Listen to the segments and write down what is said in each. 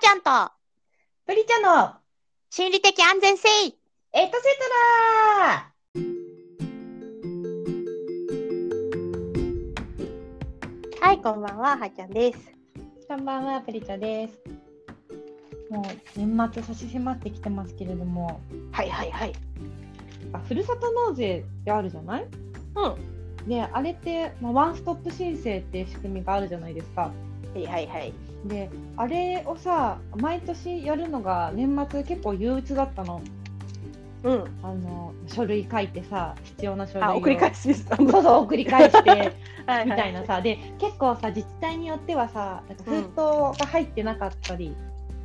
ちゃんとプリちゃんの心理的安全性エトセトラはい、こんばんは、はーちゃんです。こんばんは、プリちゃんです。もう年末差し迫ってきてますけれども、はいはいはい。あふるさと納税ってあるじゃない？うん。はで、あれって、まあ、ワンストップ申請っていう仕組みがあるじゃないですか。いはいはい。で、あれをさ、毎年やるのが年末結構憂鬱だったの。うん。あの書類書いてさ、必要な書類をあ、送り返し。そうそう、送り返して。はみたいなさ、で結構さ自治体によってはさ封筒が入ってなかったり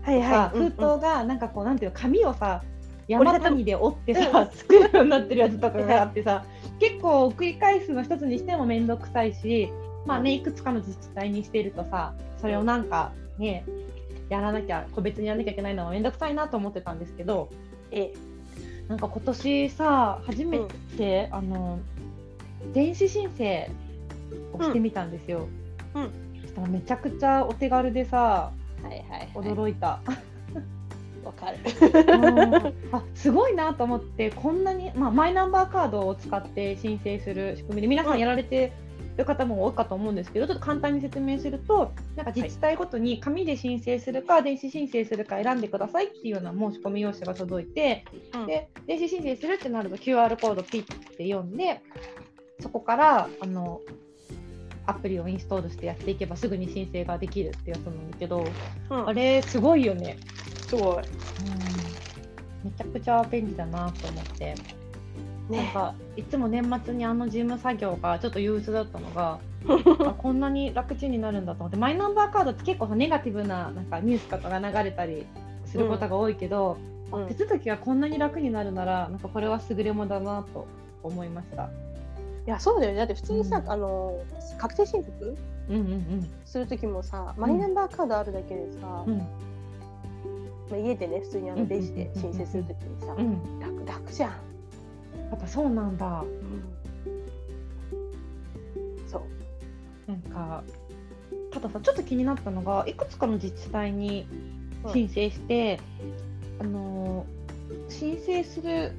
はいとか、はい。封筒がなんかこうなんていうの紙をさ山谷で折ってうんさ、作るようになってるやつとかがあってさ結構送り返すの一つにしても面倒くさいしまあねいくつかの自治体にしてるとさそれをなんかねやらなきゃ個別にやらなきゃいけないのは面倒くさいなと思ってたんですけどえ、なんか今年さ初めて、あの電子申請をしてみたんですよ。うんそしたらめちゃくちゃお手軽でさはいはい、はい。驚いた。わかる。うんあすごいなと思ってこんなに、まあ、マイナンバーカードを使って申請する仕組みで皆さんやられてる方も多いかと思うんですけどちょっと簡単に説明するとなんか自治体ごとに紙で申請するか電子申請するか選んでくださいっていうような申し込み用紙が届いてうん。で電子申請するってなると QR コードピッて読んでそこからあのアプリをインストールしてやっていけばすぐに申請ができるってやつなんだけど、うん。あれすごいよね。すごい。めちゃくちゃ便利だなと思って、なんね。かいつも年末にあの事務作業がちょっと憂鬱だったのが あこんなに楽ちんになるんだと思ってマイナンバーカードって結構さネガティブななんかニュースとかが流れたりすることが多いけど、うん手続きがこんなに楽になるならなんかこれは優れものだなと思いました。いや、そうだよね。だって普通にさ、うんあの、確定申告うんうんするときもさ、マイナンバーカードあるだけでさ、うんまあ、家でね、普通にあのうん電子で申請するときにさ、うんうん楽楽じゃん。やっぱそうなんだ。そう。なんかたださちょっと気になったのがいくつかの自治体に申請して、あのー申請する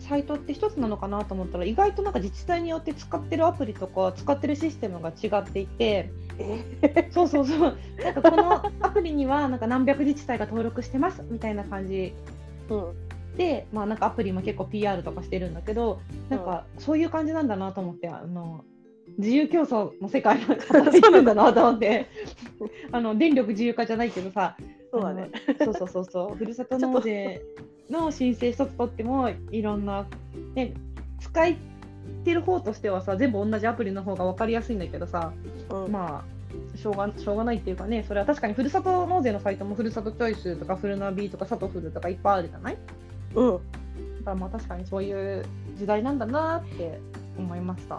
サイトって一つなのかなと思ったら意外となんか自治体によって使ってるアプリとか使ってるシステムが違っていてえそうそうそうなんかこのアプリにはなんか何百自治体が登録してますみたいな感じうん。で、まあ、なんかアプリも結構 PR とかしてるんだけどなんかそう。いう感じなんだなと思ってあの自由競争の世界が働 いてるんだなと思って。あの電力自由化じゃないけどさそうだね。そうそうそうそう。ふるさと納税の申請一つとってもいろんな、ね、使いてる方としてはさ全部同じアプリの方が分かりやすいんだけどさうん。まあしょうがしょうがないっていうかねそれは確かにふるさと納税のサイトもふるさとチョイスとかフルナビとかサトフルとかいっぱいあるじゃない？うん。だからまあ確かにそういう時代なんだなって思いました。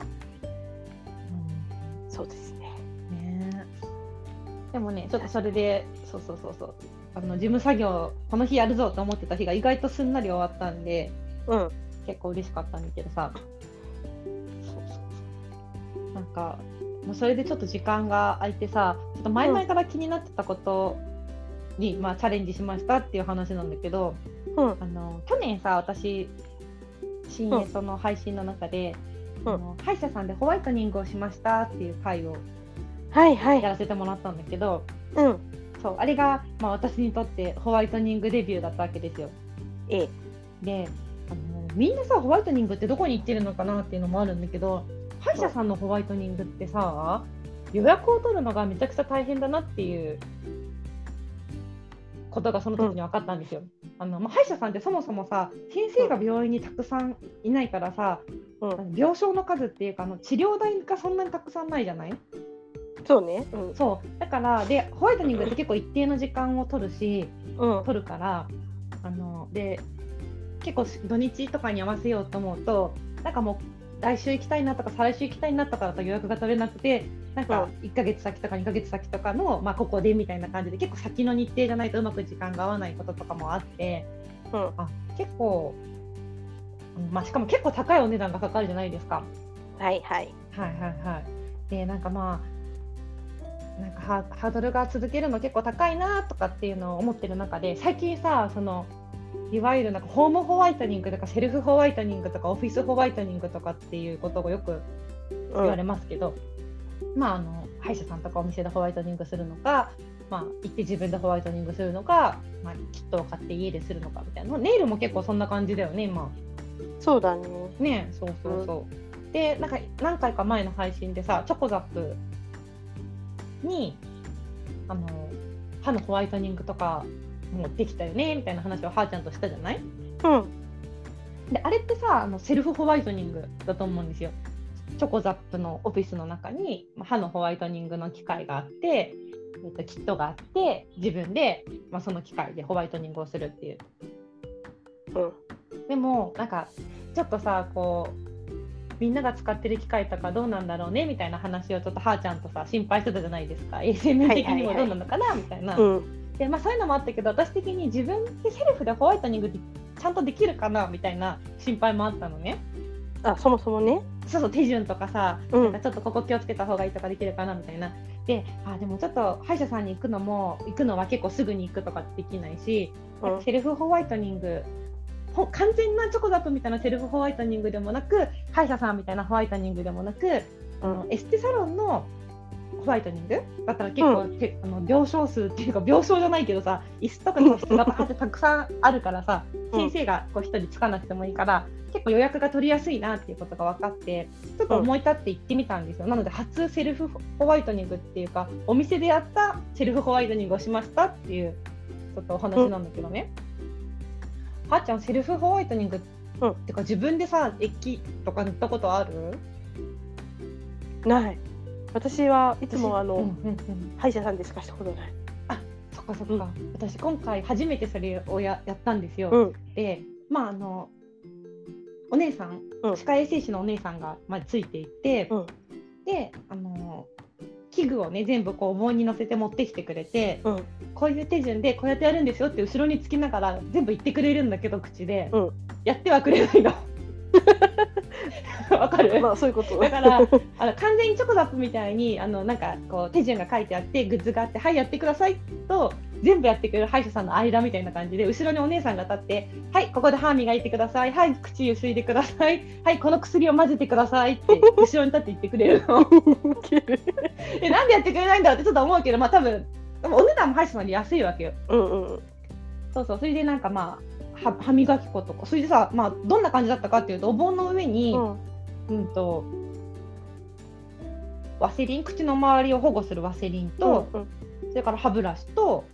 そうですね。ねえでもねちょっとそれでそうそうそうそうあの事務作業この日やるぞと思ってた日が意外とすんなり終わったんでうん。結構嬉しかったんだけどさそうそうそうなんかもうそれでちょっと時間が空いてさちょっと前々から気になってたことに、まあ、チャレンジしましたっていう話なんだけど、うん。あの去年さ私新エトの配信の中で、うんあの歯医者さんでホワイトニングをしましたっていう回をはいはい。やらせてもらったんだけどうん。そうあれが、まあ、私にとってホワイトニングデビューだったわけですよ。ええ。であのみんなさホワイトニングってどこに行ってるのかなっていうのもあるんだけど歯医者さんのホワイトニングってさ予約を取るのがめちゃくちゃ大変だなっていうことがその時に分かったんですよ。あのまあ、歯医者さんってそもそもさ先生が病院にたくさんいないからさ、うん。病床の数っていうかあの治療代がそんなにたくさんないじゃない？そうね。うん。そうだからでホワイトニングって結構一定の時間を取るしうん。取るからあので結構土日とかに合わせようと思うとなんかもう来週行きたいなとか再来週行きたいなとかだと予約が取れなくてなんか1ヶ月先とか2ヶ月先とかの、まあ、ここでみたいな感じで結構先の日程じゃないとうまく時間が合わないこととかもあってうん。あ結構、うんまあ、しかも結構高いお値段がかかるじゃないですか。はいはい。はいはいはい。でなんかまあなんかハハードルが続けるの結構高いなとかっていうのを思ってる中で最近さそのいわゆるなんかホームホワイトニングとかセルフホワイトニングとかオフィスホワイトニングとかっていうことがよく言われますけど、まああの歯医者さんとかお店でホワイトニングするのか、まあ、行って自分でホワイトニングするのか、まあ、キットを買って家でするのかみたいな。ネイルも結構そんな感じだよね今。そうだね。ねそうそうそう、でなんか何回か前の配信でさチョコザップにあの歯のホワイトニングとかもできたよねみたいな話をはーちゃんとしたじゃない？うん。であれってさあのセルフホワイトニングだと思うんですよ。チョコザップのオフィスの中にまあ歯のホワイトニングの機械があって、えっとキットがあって自分で、まあ、その機械でホワイトニングをするっていう。うん。でもなんかちょっとさこうみんなが使ってる機械とかどうなんだろうねみたいな話をちょっとはーちゃんとさ心配してたじゃないですか衛生面的にもどうなのかなみたいな。うん。でまあ、そういうのもあったけど私的に自分でセルフでホワイトニングってちゃんとできるかなみたいな心配もあったのね。あ、そもそもね。そうそう手順とかさ、うんなんかちょっとここ気をつけた方がいいとかできるかなみたいな。であでもちょっと歯医者さんに行くのも行くのは結構すぐに行くとかできないし、うんセルフホワイトニングほ完全なチョコザップみたいなセルフホワイトニングでもなく歯医者さんみたいなホワイトニングでもなく、あのエステサロンのホワイトニングだったら結構、てあの病床数っていうか病床じゃないけどさ椅子とかの人がバーってたくさんあるからさ、うん。先生がこう一人つかなくてもいいから結構予約が取りやすいなっていうことが分かってちょっと思い立って行ってみたんですよ、なので初セルフホワイトニングっていうかお店でやったセルフホワイトニングをしましたっていうちょっとお話なんだけどね、はっちゃんセルフホワイトニングうんってか自分でさ駅とか塗ったことある？ない。私はいつもあの、うんうんうん歯医者さんでしかしたことない。そっかそっか、私今回初めてそれをややったんですよ。うん。でまああのお姉さん、うん歯科衛生士のお姉さんが、まあ、ついていて、うんであの器具をね全部こうお盆に乗せて持ってきてくれて、うん。こういう手順でこうやってやるんですよって後ろにつきながら全部言ってくれるんだけど口で、うんやってはくれないの。わかる、まあそういうこと。だからあの完全にチョコザップみたいにあのなんかこう手順が書いてあってグッズがあってはいやってくださいと全部やってくれる歯医者さんの間みたいな感じで後ろにお姉さんが立ってはいここで歯磨いてくださいはい口ゆすいでくださいはいこの薬を混ぜてくださいって後ろに立って言ってくれるの。えなんでやってくれないんだろうってちょっと思うけどまあ多分お値段も歯医者さんより安いわけよ。うんうん。そうそう。それでなんかまあは歯磨き粉とか。それでさまあどんな感じだったかっていうとお盆の上に、うん。うんとワセリン口の周りを保護するワセリンと、うんそれから歯ブラシと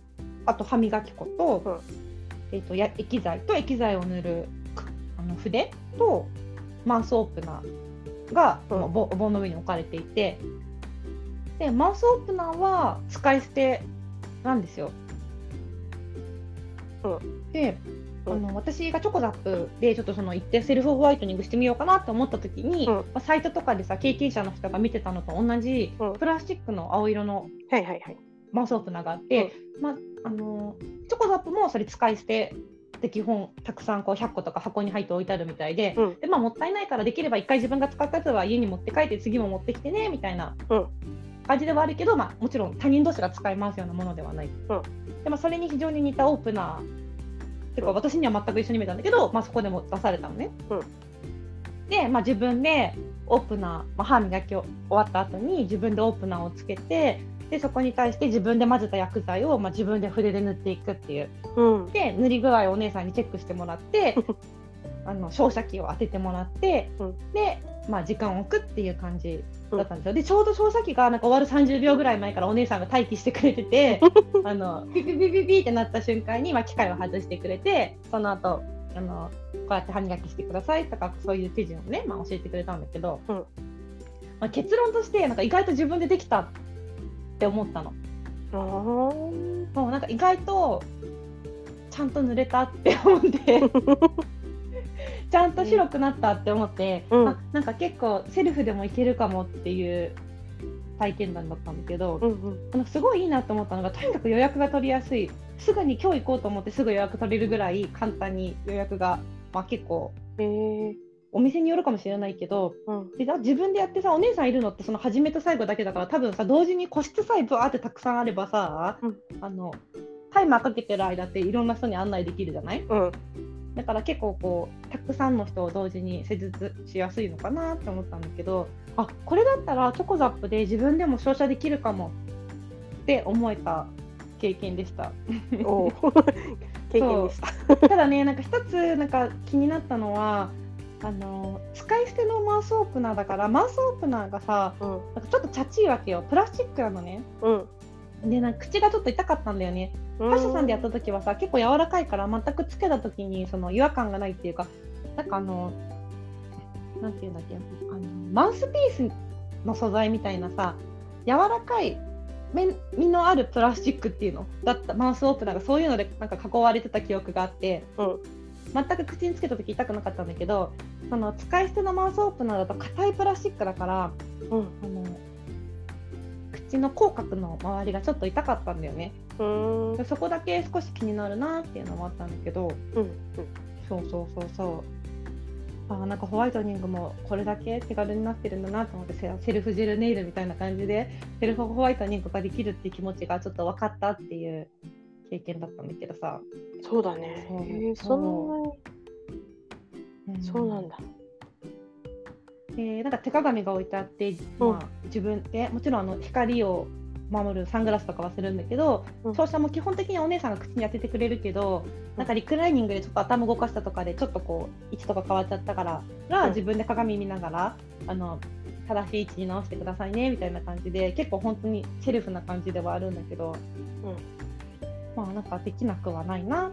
あと歯磨き粉と,、えっとや液剤と液剤を塗るくあの筆とマウスオープナーが、うん。お盆の上に置かれていてでマウスオープナーは使い捨てなんですよ。うであうん。の私がチョコザップでちょっとその行ってセルフホワイトニングしてみようかなと思った時に、うん。まあ、サイトとかでさ経験者の人が見てたのと同じ、うん。プラスチックの青色の。マウスオープナーがあって、まあ、あのチョコザップもそれ使い捨てで基本たくさんこう100個とか箱に入って置いてあるみたいで,、うん。でまあ、もったいないからできれば1回自分が使ったやつは家に持って帰って次も持ってきてねみたいなうん。感じではあるけど、まあ、もちろん他人同士が使い回すようなものではない。でまあ、それに非常に似たオープナーてかうん私には全く一緒に見えたんだけど、まあ、そこでも出されたのね。うんで、まあ、自分でオープナー、まあ、歯磨きを終わった後に自分でオープナーをつけてでそこに対して自分で混ぜた薬剤を、まあ、自分で筆で塗っていくっていううん。で塗り具合をお姉さんにチェックしてもらって あの照射器を当ててもらって、うんで、まあ、時間を置くっていう感じだったんですよ。でちょうど照射器がなんか終わる30秒ぐらい前からお姉さんが待機してくれてて あのピピピピピってなった瞬間に、まあ、機械を外してくれてその後あのこうやって歯磨きしてくださいとかそういう手順をね、まあ、教えてくれたんだけど、うんまあ、結論としてなんか意外と自分でできたって思ったの。もうなんか意外とちゃんと塗れたって思って ちゃんと白くなったって思って、うん。あなんか結構セルフでもいけるかもっていう体験談だったんだけど、うんうん。あのすごいいいなと思ったのがとにかく予約が取りやすい。すぐに今日行こうと思ってすぐ予約取れるぐらい簡単に予約が、まあ、結構へえ。お店によるかもしれないけどうん。で自分でやってさお姉さんいるのってその初めと最後だけだから多分さ同時に個室さえブワーってたくさんあればさ、うん。あのタイマーかけてる間っていろんな人に案内できるじゃない？うん。だから結構こうたくさんの人を同時に施術しやすいのかなって思ったんだけどあこれだったらチョコザップで自分でも照射できるかもって思えた経験でした。経験でした。ただねなんか一つなんか気になったのはあの使い捨てのマウスオープナーだからマウスオープナーがさうん。なんかちょっとチャチいわけよ。プラスチックなのね。うん。でなんか口がちょっと痛かったんだよね。歯医者さんでやった時はさ結構柔らかいから全くつけた時にその違和感がないっていうかなんかあのなんていうんだっけあのマウスピースの素材みたいなさ柔らかい面身のあるプラスチックっていうの？だったマウスオープナーがそういうのでなんか囲われてた記憶があって、うん。全く口につけた時痛くなかったんだけどその使い捨てのマウスオープナーだと硬いプラスチックだからうん。あの口の口角の周りがちょっと痛かったんだよね。そこだけ少し気になるなっていうのもあったんだけどうん。そうそうそうそうあーなんかホワイトニングもこれだけ手軽になってるんだなと思ってセセルフジェルネイルみたいな感じでセルフホワイトニングができるっていう気持ちがちょっと分かったっていう経験だったんだけどさ、そうだね。そえそんなに？ん。そうなんだ。でなんか手鏡が置いてあって、まあ、自分でもちろんあの光を守るサングラスとかはするんだけど、うん。照射も基本的にお姉さんが口に当ててくれるけど、なんかリクライニングでちょっと頭動かしたとかでちょっとこう位置とか変わっちゃったから、らうん。自分で鏡見ながらあの正しい位置に直してくださいねみたいな感じで結構本当にセルフな感じではあるんだけど、まあなんかできなくはないなっ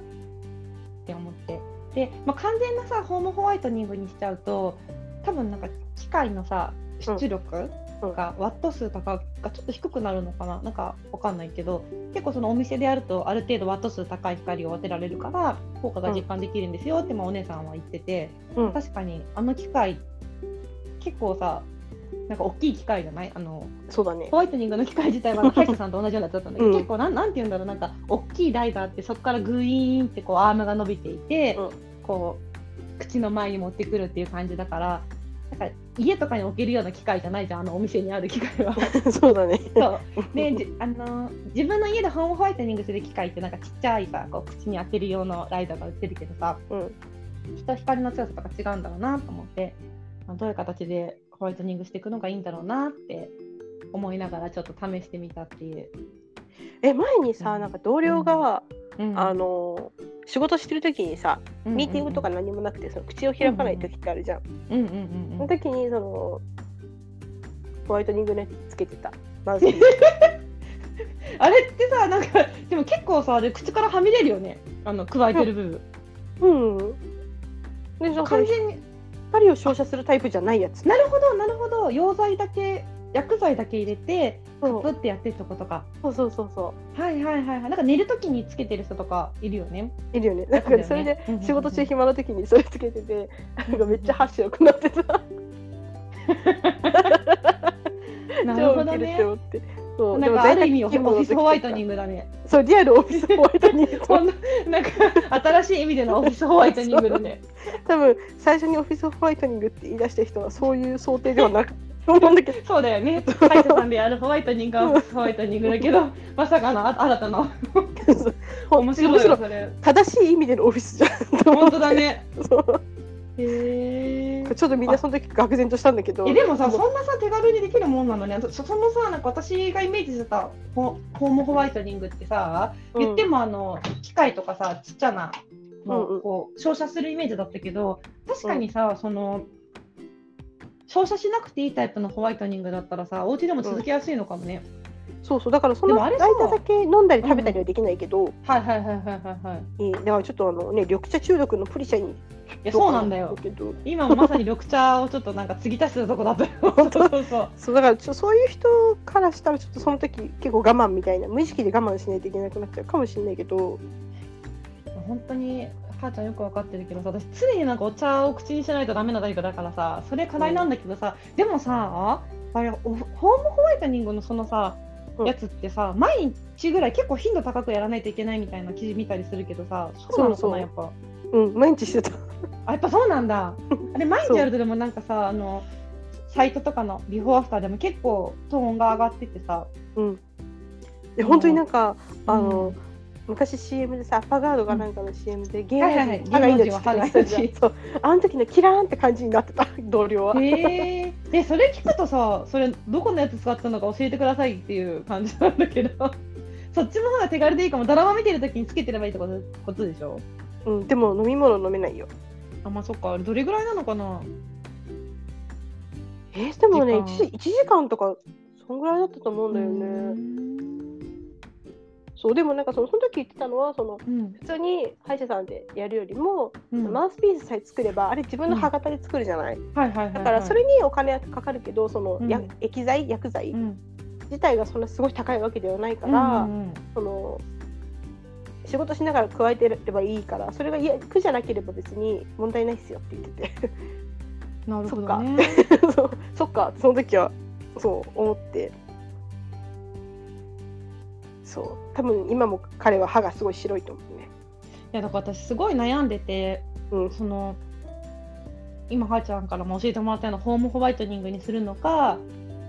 て思って。で、まあ、完全なさホームホワイトニングにしちゃうと多分なんか機械のさ出力うんが、ワット数とかがちょっと低くなるのかな？なんかわかんないけど結構そのお店でやるとある程度ワット数高い光を当てられるから効果が実感できるんですよって、まあお姉さんは言っててうん。確かにあの機械結構さなんか大きい機械じゃない？あのそうだね。ホ。ワイトニングの機械自体は歯医者さんと同じようなやつだったんだけど、うん。結構なんなんて言うんだろうなんか大きいライダーってそこからグイーンってこうアームが伸びていて、うん。こう口の前に持ってくるっていう感じだからなんか家とかに置けるような機械じゃないじゃんあのお店にある機械は。そうだね。そうでじあの自分の家でホームホワイトニングする機械ってなんかちっちゃいさこう口に当てる用のライダーが売ってるけどさうんきっと光の強さとか違うんだろうなと思って、まあどういう形でホワイトニングしていくのがいいんだろうなって思いながらちょっと試してみたっていう。え前にうんさなんか同僚がうんあの仕事してる時にさミーティングとか何もなくてその口を開かない時ってあるじゃん。うんうんうんそうん。の時にそのホワイトニングのやつつけてた。あれってさなんかでも結構さあれ口からはみ出るよね。あの加えてる部分、うん。で完全に。光を照射するタイプじゃないやつ。なるほどなるほど。溶剤だけ薬剤だけ入れてそうプってやってってことかそうそうそうそはいはいはいはいなんか寝るときにつけてる人とかいるよねう。いるよね。なんかそれで仕事中暇な時にそれつけてて、なんかめっちゃ箸良くなってた。なるほどね。そうなんかある意味オフィスホワイトニング。だねそうリアルオフィスホワイトニング。ほんのなんか新しい意味でのオフィスホワイトニングだね多分最初にオフィスホワイトニングって言い出した人はそういう想定ではなくと思うんだけど。そうだよね。歯医者さんでやるホワイトニングはホワイトニングだけどまさかのあ新たな。面白いそれ。正しい意味でのオフィスじゃん。本当だね。そう。へえちょっとみんなその時愕然としたんだけど。えでもさそんなさ手軽にできるもんなのね。そそのさなんか私がイメージしてたホホームホワイトニングってさ言ってもあの機械とかさちっちゃなのうんうん。こう照射するイメージだったけど確かにさ、その照射しなくていいタイプのホワイトニングだったらさお家でも続けやすいのかもね、そうそう。だからその間だけ飲んだり食べたりはできないけど、はいはいはいはいはいはい。いいだからちょっとあのね緑茶中毒のプリシャにいやそうなんだよ。けど。今もまさに緑茶をちょっとなんか継ぎ足してたとこだったよそうそうそう。そうだからちょそういう人からしたらちょっとその時結構我慢みたいな無意識で我慢しないといけなくなっちゃうかもしれないけど。本当に母ちゃんよく分かってるけどさ私常になんかお茶を口にしないとダメなタイプだからさそれ課題なんだけどさ、でもさあれおホームホワイトニングのそのさうんやつってさ毎日ぐらい結構頻度高くやらないといけないみたいな記事見たりするけどさそうなのかなやっぱうん毎日してたあやっぱそうなんだ。あれ毎日やるとでもなんかさあのサイトとかのビフォーアフターでも結構トーンが上がっててさ。うん。で本当になんか、うんあの昔 CM でさアパガードがなんかの CM で芸はいはいはい能人歯が命って言ってたそうあの時のキラーンって感じになってた 同僚は。へえ。でそれ聞くとさそれどこのやつ使ったのか教えてくださいっていう感じなんだけど。そっちの方が手軽でいいかも。ドラマ見てるときにつけてればいいってことことでしょ？うん、でも飲み物飲めないよ。あ、まあそっか。どれぐらいなのかな？えーでもね時間 1, 時間とかそんぐらいだったと思うんだよね。そうでもなんかそのその時言ってたのはそのうん。普通に歯医者さんでやるよりも、うん。マウスピースさえ作ればあれ自分の歯型で作るじゃない？だからそれにお金はかかるけどその、やうん液剤？薬剤？うん。自体がそんなすごい高いわけではないか、からうんその仕事しながら加えてればいいからそれがいや苦じゃなければ別に問題ないっすよって言っててなるほどね。そ うそっかその時はそう思ってそう。多分今も彼は歯がすごい白いと思うね。いやだから私すごい悩んでて、うん。その今はーちゃんからも教えてもらったようなホームホワイトニングにするのか、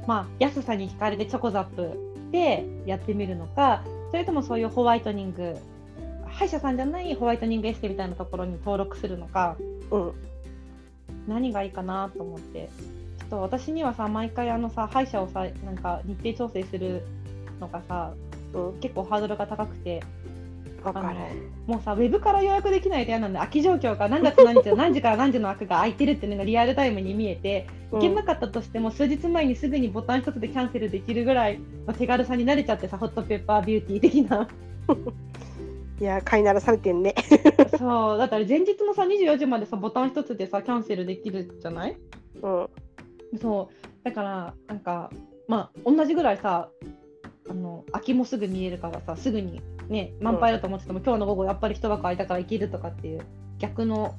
まあ、安さに惹かれてチョコザップでやってみるのかそれともそういうホワイトニング歯医者さんじゃないホワイトニングエステみたいなところに登録するのかうん。何がいいかなと思って。ちょっと私にはさ毎回あのさ歯医者をさなんか日程調整するのがさうん結構ハードルが高くてわかる。もうさ、ウェブから予約できないと嫌なんで、空き状況が何月何日の何時から何時の枠が空いてるっていうのがリアルタイムに見えて、うん。いけなかったとしても、数日前にすぐにボタン一つでキャンセルできるぐらいの手軽さに慣れちゃってさ、ホットペッパービューティー的な。いや飼いならされてんね。そう、だってあれ前日のさ、24時までさ、ボタン一つでさ、キャンセルできるじゃない？うん。そう、だから、なんか、まあ、同じぐらいさ、あの空きもすぐ見えるからさ、すぐにね、満杯だと思ってても、今日の午後やっぱり一枠空いたから行けるとかっていう、逆の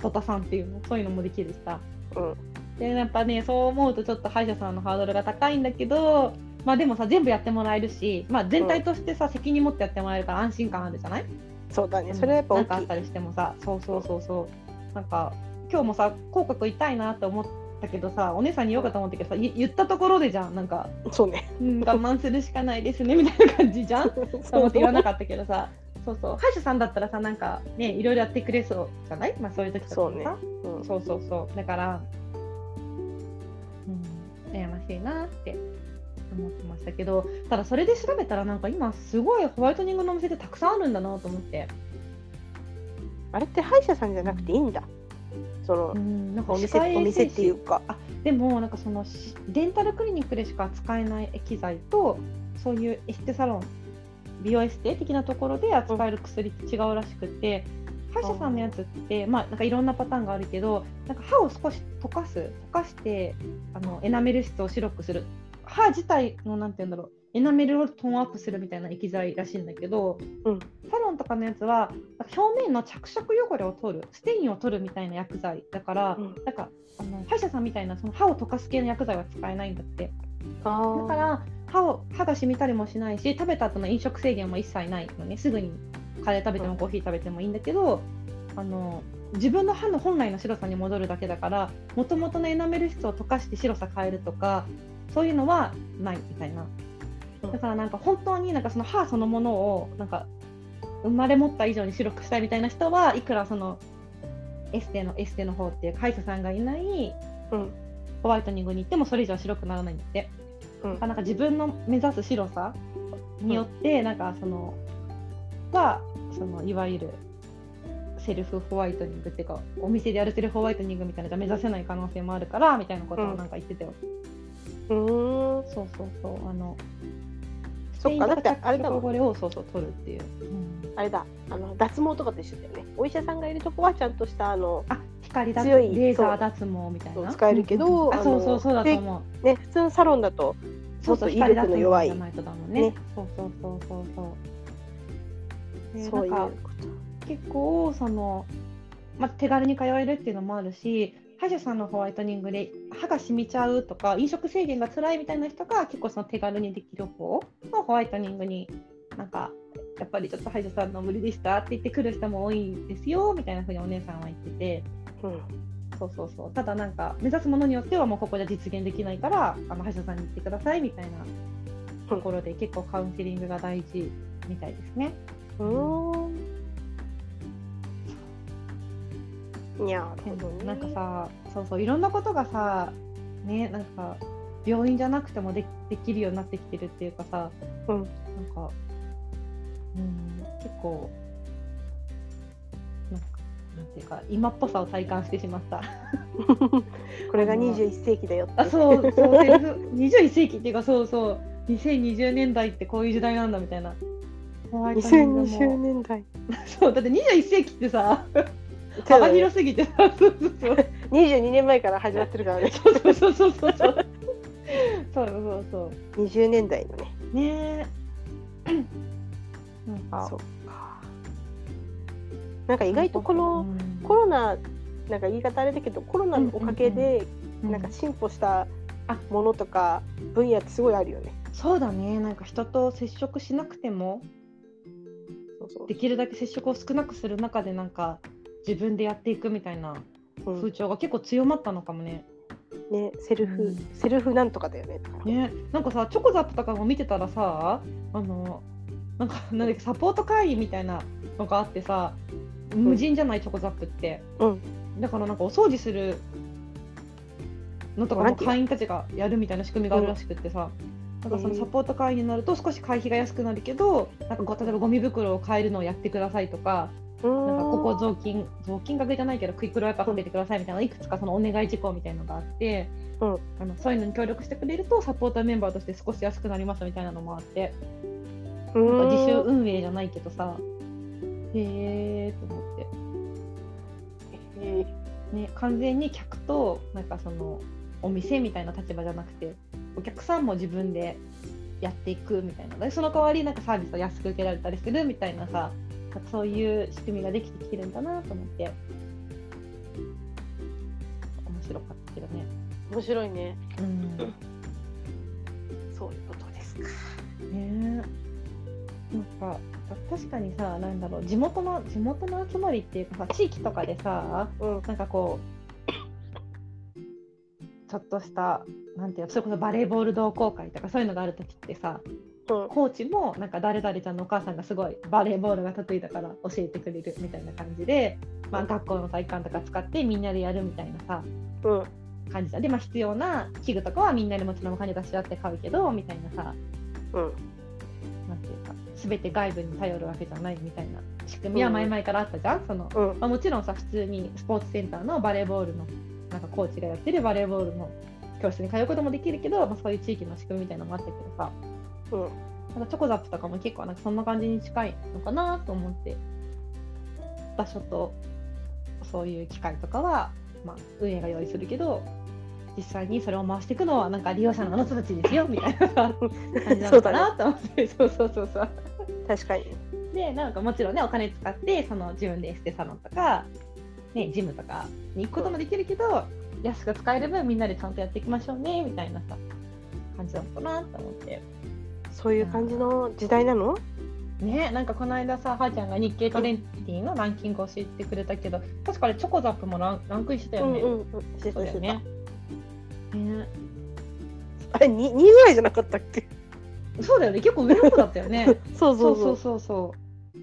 ボタさんっていうの、そういうのもできるしさ。うん。で、やっぱね、そう思うとちょっと歯医者さんのハードルが高いんだけど、まあでもさ、全部やってもらえるし、まあ全体としてさ、責任持ってやってもらえるから安心感あるじゃない？そうだね。それはやっぱ大きい。なんかあったりしてもさ。そうそうそうそう。なんか今日もさ口角痛いなって思ったけどさお姉さんに言おうかと思ったけどさ言言ったところでじゃんなんか、そうね。うん、我慢するしかないですねみたいな感じじゃん？と思って言わなかったけどさ。そうそう。歯医者さんだったらさなんかねいろいろやってくれそうじゃない？まあそういう時とかそうね。うん。そうそうそう。だから、うん、悩ましいなって思ってましたけどただそれで調べたらなんか今すごいホワイトニングのお店ってたくさんあるんだなと思って。あれって歯医者さんじゃなくていいんだ？そのうん、なんかお店お店っていうか。あでもなんかそのしデンタルクリニックでしか使えない機材とそういうエステサロン美容エステ的なところで扱える薬って違うらしくて、歯医者さんのやつって、まあ、なんかいろんなパターンがあるけどなんか歯を少し溶かす溶かしてあのエナメル質を白くする。歯自体のなんて言うんだろうエナメルをトーンアップするみたいな液剤らしいんだけど、うん。サロンとかのやつは表面の着色汚れを取るステインを取るみたいな薬剤だから、うん。なんかあの歯医者さんみたいなその歯を溶かす系の薬剤は使えないんだって。だから歯を歯が染みたりもしないし食べた後の飲食制限も一切ないのね。すぐにカレー食べてもコーヒー食べてもいいんだけど、あの自分の歯の本来の白さに戻るだけだからもともとのエナメル質を溶かして白さ変えるとかそういうのはないみたいな。うんだからなんか本当になんかその歯そのものをなんか生まれ持った以上に白くしたいみたいな人はいくらそのエステのエステの方っていうか歯医者さんがいないうん。ホワイトニングに行ってもそれ以上白くならないんだって。うん。なんか自分の目指す白さによって、なんかそのがそのいわゆるセルフホワイトニングっていうかお店でやるセルフホワイトニングみたいなのじゃ目指せない可能性もあるからみたいなことをなんか言ってたよ。うーん。そうそうそう。あのそっかだってあれだ汚れをそうそう取るっていう。うんあれだあの脱毛とかと一緒だよねお医者さんがいるとこはちゃんとしたあのあ光脱強いレーザー脱毛みたいな。使えるけどうんあそうそうそうだと思う。ね普通のサロンだとそうそうもっと威力の弱いね。ねそうそうそうそうそう。でそういうこと結構その、まあ、手軽に通えるっていうのもあるし歯医者さんのホワイトニングで歯が染みちゃうとか飲食制限が辛いみたいな人が結構その手軽にできる方のホワイトニングになんかやっぱりちょっと歯医者さんの無理でしたって言ってくる人も多いですよみたいなふうにお姉さんは言ってて。うん。そうそうそう。ただなんか目指すものによってはもうここで実現できないからあの歯医者さんに行ってくださいみたいなところで結構カウンセリングが大事みたいですね。うーんいやなんかさそうそういろんなことがさねなんか病院じゃなくてもでできるようになってきてるっていうかさ、うん。なんかうん結構なんかなんていうか今っぽさを体感してしまった。これが21世紀だよって。あそうそうセルフ21世紀っていうかそうそう2020年代ってこういう時代なんだみたいな。ホイトニングも2020年代。そうだって21世紀ってさ幅広すぎて。さそうそうそう22年前から始まってるからね。そうそうそうそうそう。そうそうそう。20年代のね。ね。えなんか。そうか。なんか意外とこのうん。コロナなんか言い方あれだけどコロナのおかげでうんなんか進歩したあ。ものとか分野ってすごいあるよね。そうだね。なんか人と接触しなくてもできるだけ接触を少なくする中でなんか自分でやっていくみたいなうん。風潮が結構強まったのかもね。ねセルフ、うん。セルフなんとかだよね。ねなんかさチョコザップとかも見てたらさあのなんかなんだっけサポート会議みたいなのがあってさ無人じゃないチョコザップって。うん。だからなんかお掃除するのとかも会員たちがやるみたいな仕組みがあるらしくってさ、なん。かそのサポート会員になると少し会費が安くなるけどなんかこう例えばゴミ袋を変えるのをやってくださいとかうんなんかここ雑巾雑巾額じゃないけどクイックルワイパーかけてくださいみたいないくつかそのお願い事項みたいなのがあって、うん。あのそういうのに協力してくれるとサポーターメンバーとして少し安くなりますみたいなのもあってうん。なんか自主運営じゃないけどさ。へえーと思って。えね、完全に客となんかそのお店みたいな立場じゃなくてお客さんも自分でやっていくみたいな。でその代わりなんかサービスを安く受けられたりするみたいなさなんかそういう仕組みができてきてるんだなと思って面白かったけどね。ー面白いね。うんそういうことですか。ねなんか確かにさなんだろう地元の地元の集まりっていうかさ地域とかでさうんなんかこうちょっとしたなんていうのそれこそバレーボール同好会とかそういうのがある時ってさう。んコーチもなんか誰々ちゃんのお母さんがすごいバレーボールが得意だから教えてくれるみたいな感じで、まあ、学校の体育館とか使ってみんなでやるみたいなさ。うん。感じだ。で、まあ、必要な器具とかはみんなでもちろんお金出し合って買うけどみたいなさ。うん。なんていうか全て外部に頼るわけじゃないみたいな仕組みは前々からあったじゃん、そのうん。まあ、もちろんさ普通にスポーツセンターのバレーボールのなんかコーチがやってるバレーボールの教室に通うこともできるけど、まあ、そういう地域の仕組みみたいなのもあったけどさう。んなんかチョコザップとかも結構なんかそんな感じに近いのかなと思って場所とそういう機会とかは、まあ、運営が用意するけど実際にそれを回していくのはなんか利用者のあなたたちですよみたいなさ 感じなのかなと思って。そう,、そうそうそう。確かに。でなんかもちろんねお金使ってその自分でエステサロンとか、ね、ジムとかに行くこともできるけど安く使える分みんなでちゃんとやっていきましょうねみたいなさ感じなのかなと思ってそういう感じの時代なの？ねなんかこの間さはーちゃんが日経トレンディのランキングを教えてくれたけど確かにチョコザップもランランクインしてたよね、うんうんよね。ねあれ二二ぐらいじゃなかったっけ？そうだよね。結構上の方だったよね。そうそそう。うそうそうそう。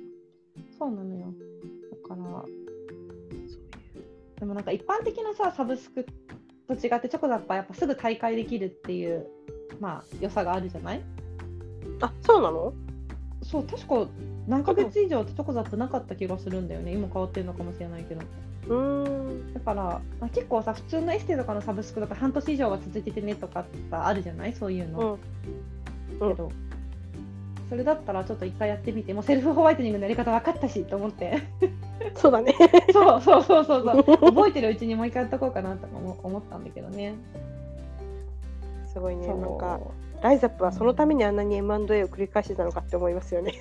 そうなのよ。だからでもなんか一般的なさサブスクと違ってチョコザップはやっぱすぐ大会できるっていうまあ良さがあるじゃない？あそうなの？そう確か何ヶ月以上ってチョコザップなかった気がするんだよね今変わってるのかもしれないけどうーん。だから、まあ、結構さ普通のエステとかのサブスクだと半年以上は続いててねとかさあるじゃない？そういうの、うん。うんけどそれだったらちょっと一回やってみてもうセルフホワイトニングのやり方分かったしと思ってそうだね。そうそうそうそうそう覚えてるうちにもう一回やっとこうかなとか思思ったんだけどねすごいね。なんかライザップはそのためにあんなに M&A を繰り返してたのかって思いますよね。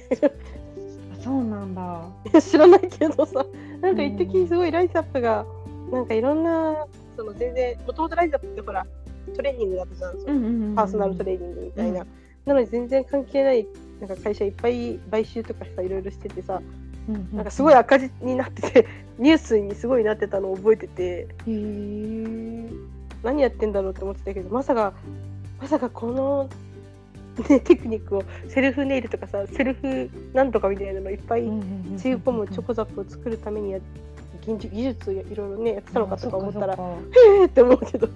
あそうなんだ 知らないけどさ、なんか一時すごいライザップがなんかいろんなその全然もともとライザップってほらトレーニングだったじゃん。パーソナルトレーニングみたいな。うんなのに全然関係ないなんか会社いっぱい買収とかさいろいろしててさなんかすごい赤字になってて ニュースにすごいなってたのを覚えててへえ何やってんだろうって思ってたけどまさかまさかこの、ね、テクニックをセルフネイルとかさセルフなんとかみたいなのいっぱいつぎ込むチョコザップを作るためにや技術技術をいろいろねやってたのかとか思ったらへえって思うけど。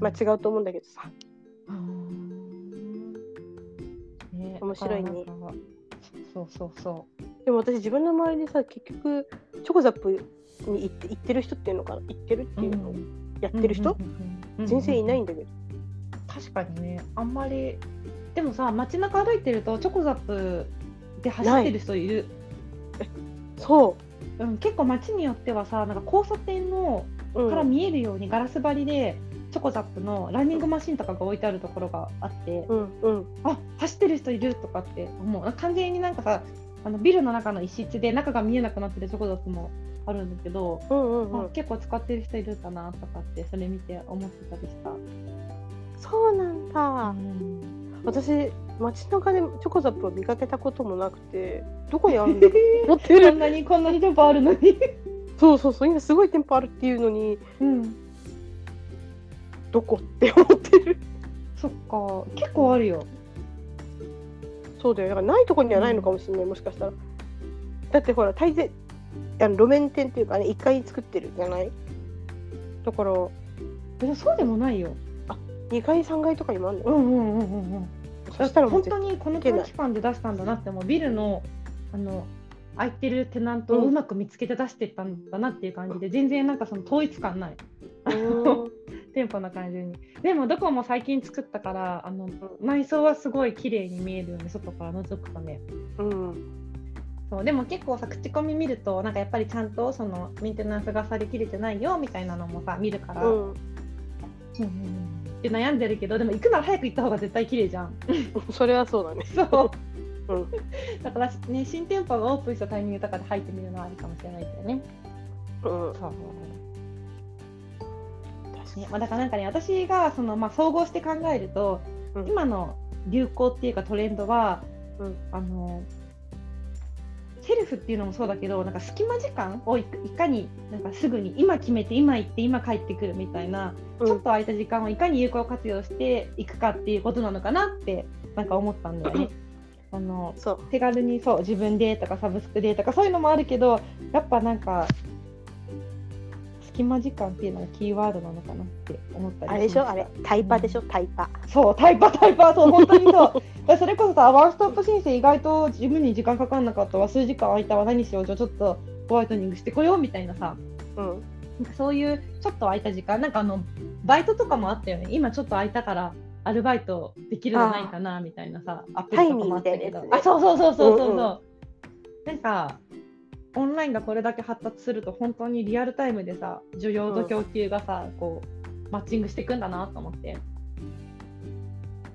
まあ違うと思うんだけどさ。面白いね。そうそうそでも私自分の周りでさ結局チョコザップに行って行ってる人っていうのかな？行ってるってう。いうの、うんやってる人、全然いないんだけど、確かにねあんまりでもさ街中歩いてるとチョコザップで走ってる人いる、そう。ん、結構街によってはさなんか交差点のう、うん。から見えるようにガラス張りでチョコザップのランニングマシンとかが置いてあるところがあって、うんうん。あ走ってる人いるとかって思う。完全になんかさあのビルの中の一室で中が見えなくなってるチョコザップもあるんだけど、うんうんうん。あ結構使ってる人いるかなとかってそれ見て思ってたりした。そうなんだ、うん私街中でチョコザップを見かけたこともなくてどこにあるんだろう。持ってこんるなにこんなに店舗あるのに。そうそうそう今すごい店舗あるっていうのにうん。どこって思ってる。そっか、結構あるよ。そうだよ。だからないとこにはないのかもしれない、もしかしたら。だってほら大抵あの路面店っていうかね1階に作ってるじゃない。だからそうでもないよ。2階3階とかにもあるうんうんうんうんうん。そしたら本当にこの短期間で出したんだなってもうビルのあの空いてるテナントをうまく見つけて出してったんだなっていう感じで、全然なんかその統一感ない。うん店舗な感じに。でもどこも最近作ったからあの内装はすごい綺麗に見えるよね。外から覗くとね。うん。そうでも結構さ口コミ見るとなんかやっぱりちゃんとそのメンテナンスがされきれてないよみたいなのもさ見るから、うんで悩んでるけどでも行くなら早く行った方が絶対綺麗じゃん。それはそうだね。そう。うん。だからね新店舗がオープンしたタイミングとかで入ってみるのはありかもしれないけどね。うん。そう。確かねまあ、だからなんかね私がその、まあ、総合して考えると、うん。今の流行っていうかトレンドは、うん。あのセルフっていうのもそうだけどなんか隙間時間をいいかになんかすぐに今決めて今行って今帰ってくるみたいな、うん。ちょっと空いた時間をいかに有効活用していくかっていうことなのかなってなんか思ったんだよね。あのそう。手軽にそう自分でとかサブスクでとかそういうのもあるけどやっぱなんか隙間時間っていうのがキーワードなのかなって思ったりあれでしょ？まあれ？タイパでしょ？タイパ。そうタイパ タイパそう本当にそう。それこそさワンストップ申請意外と自分に時間かかんなかったわ。数時間空いたわ。何しよう？じゃあちょっとホワイトニングしてこようみたいなさ。うん。なんかそういうちょっと空いた時間。なんかあのバイトとかもあったよね。今ちょっと空いたからアルバイトできるのないかなみたいなさアプリとかもあったけど、ね。あそうそうそうそうそうそう、うんうん。なんかオンラインがこれだけ発達すると本当にリアルタイムでさ需要と供給がさ、こうマッチングしていくんだなと思って。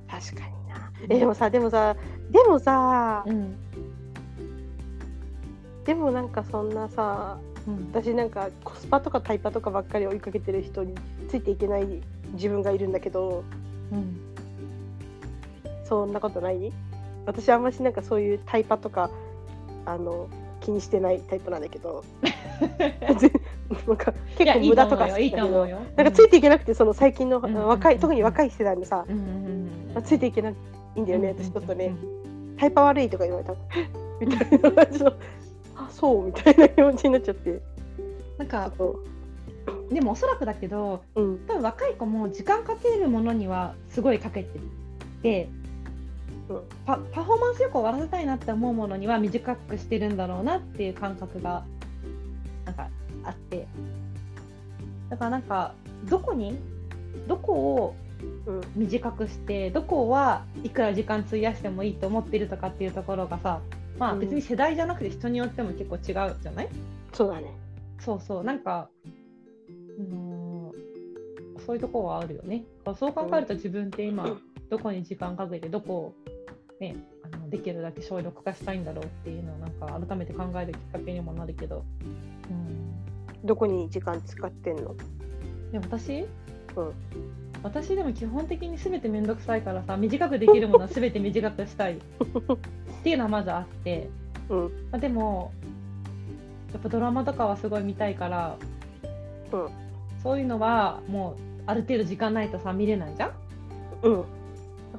確かにな。えでもさでもさでもさうんでもなんかそんなさうん。私なんかコスパとかタイパとかばっかり追いかけてる人についていけない自分がいるんだけどうん。そんなことない？私あんましなんかそういうタイパとかあの気にしてないタイプなんだけど。ぜなんか結構無駄とか好いい。なんかついていけなくてその最近の、うん若いうん特に若い世代のさ、ついていけないんだよね、うん私ちょっとね、うんタイパ悪いとか言われた。ら みたいな感じの。あそうみたいな気持ちになっちゃって。なんかそでもおそらくだけどう、うん、多分若い子も時間かけるものにはすごいかけてて、うんパパフォーマンスよく終わらせたいなって思うものには短くしてるんだろうなっていう感覚がなんかあって。だからなんかどこにどこをうん、短くしてどこはいくら時間費やしてもいいと思ってるとかっていうところがさまあうん。別に世代じゃなくて人によっても結構違うじゃない、そうだね。そうそう。なんか、あのーそういうところはあるよね。そう考えると自分って今どこに時間かけてどこを、ね、あのできるだけ省力化したいんだろうっていうのをなんか改めて考えるきっかけにもなるけど、うん、どこに時間使ってんの？でも私、うん。私でも基本的に全て面倒くさいからさ短くできるものは全て短くしたい。っていうのはまずあって。うん。まあ、でもやっぱドラマとかはすごい見たいから、うん。そういうのはもうある程度時間ないとさ見れないじゃん？うん。だ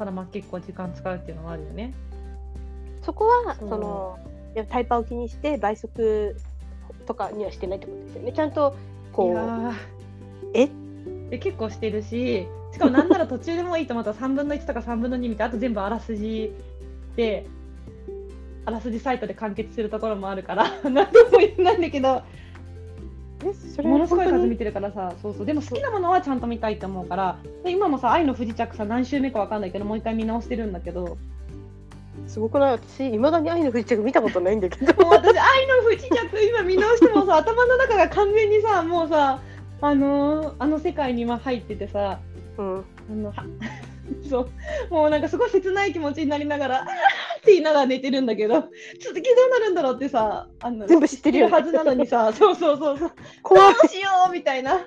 からまあ結構時間使うっていうのはあるよね。そこはそのタイパを気にして倍速とかにはしてないってことですよね。ちゃんといこうえ？え結構してるししかもなんなら途中でもいいと思ったら3分の1とか3分の2見てあと全部あらすじであらすじサイトで完結するところもあるから 何とも言えないんだけどものすごい数見てるからさ。そうそう。でも好きなものはちゃんと見たいと思うから。で今もさ「愛の不時着」さ何週目かわかんないけどもう一回見直してるんだけど。すごくない？私いまだに愛の不時着見たことないんだけど。もう私「愛の不時着」今見直してもさ頭の中が完全にさもうさあのーあの世界に今入っててさ。うん。あのは そう。もうなんかすごい切ない気持ちになりながら「あーって言いながら寝てるんだけど続きどうなるんだろうってさあの全部知ってるよね。はずなのにさ そうそうそう。そう怖い。どうしようみたいな。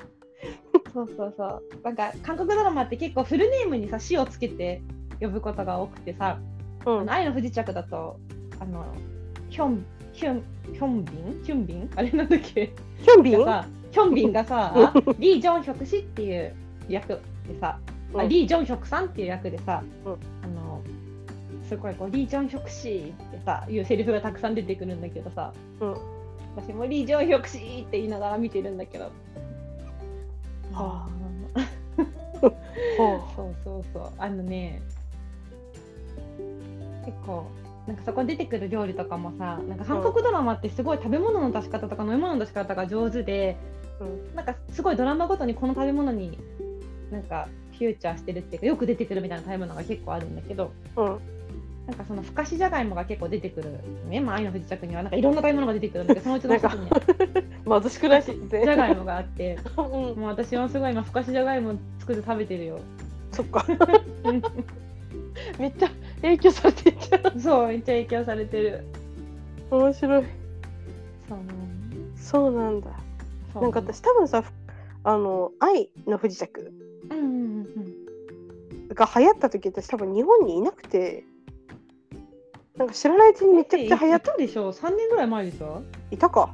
そうそうそう。なんか韓国ドラマって結構フルネームにさ「死」をつけて呼ぶことが多くてさ「うん。あの愛の不時着」だとあのヒョンヒョンヒョンビン？ヒョンビン？あれなんだっけ？ヒョンビン？がさヒョンビンがさリー・ジョンヒョク氏っていう役でさ、あうん。リー・ジョンヒョクさんっていう役でさ、うん。あのすごいこうリー・ジョンヒョク氏ってさいうセリフがたくさん出てくるんだけどさ。うん。私もリー・ジョンヒョク氏って言いながら見てるんだけど。はあ。ほ うそうそうそう。あのね結構なんかそこに出てくる料理とかもさなんか韓国ドラマってすごい食べ物の出し方とか飲み物の出し方が上手でうん。なんかすごいドラマごとにこの食べ物になんかフューチャーしてるっていうかよく出てくるみたいな食べ物が結構あるんだけど。うんなんかそのふかしじゃがいもが結構出てくるね、まあ、愛の不時着にはなんかいろんな食べ物が出てくるんだけどそのうちの一つにね 貧しくないしじゃがいもがあってうん。もう私はすごい今ふかしじゃがいも作って食べてるよ。そっか。めっちゃ影響されてそうめっちゃ影響されてる。面白い。そうそうなんだ。そう。なんか私多分さあの愛の不時着うんうんうんうん。が流行った時私多分日本にいなくてなんか知らないうちにめちゃくちゃ流行っいたでしょ？3年ぐらい前でしょ、いたか。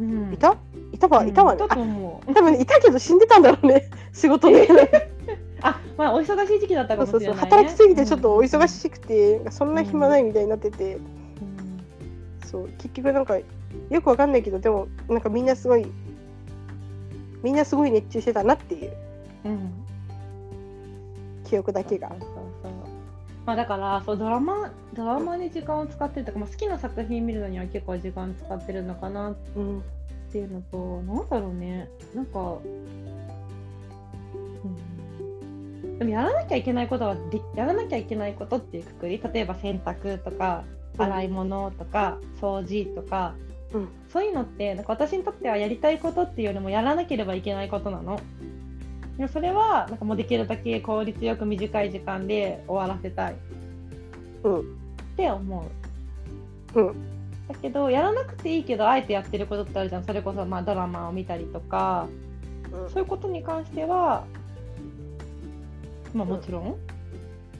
うん。いた？いたわいたわねいたと思う。あ多分いたけど死んでたんだろうね。仕事で。あまあお忙しい時期だったかそうそうもしれない、ね、そう働きすぎてちょっとお忙しくて、なんかそんな暇ないみたいになってて、うん。そう。結局なんかよくわかんないけどでもなんかみんなすごいみんなすごい熱中してたなっていう。うん。記憶だけが。そうそうそうまあだからそうドラマドラマに時間を使ってるとか、まあ、好きな作品見るのには結構時間使ってるのかなっうん。ていうのとなんだろうね。なんか、うん、でもやらなきゃいけないことはでやらなきゃいけないことっていうくくり例えば洗濯とか洗い物とか掃除とか、うん。そういうのってなんか私にとってはやりたいことっていうよりもやらなければいけないことなの。でもそれはなんかもうできるだけ効率よく短い時間で終わらせたい。っうん。て思う。うん。だけどやらなくていいけどあえてやってることってあるじゃん。それこそまあドラマを見たりとか。そういうことに関してはまあもちろん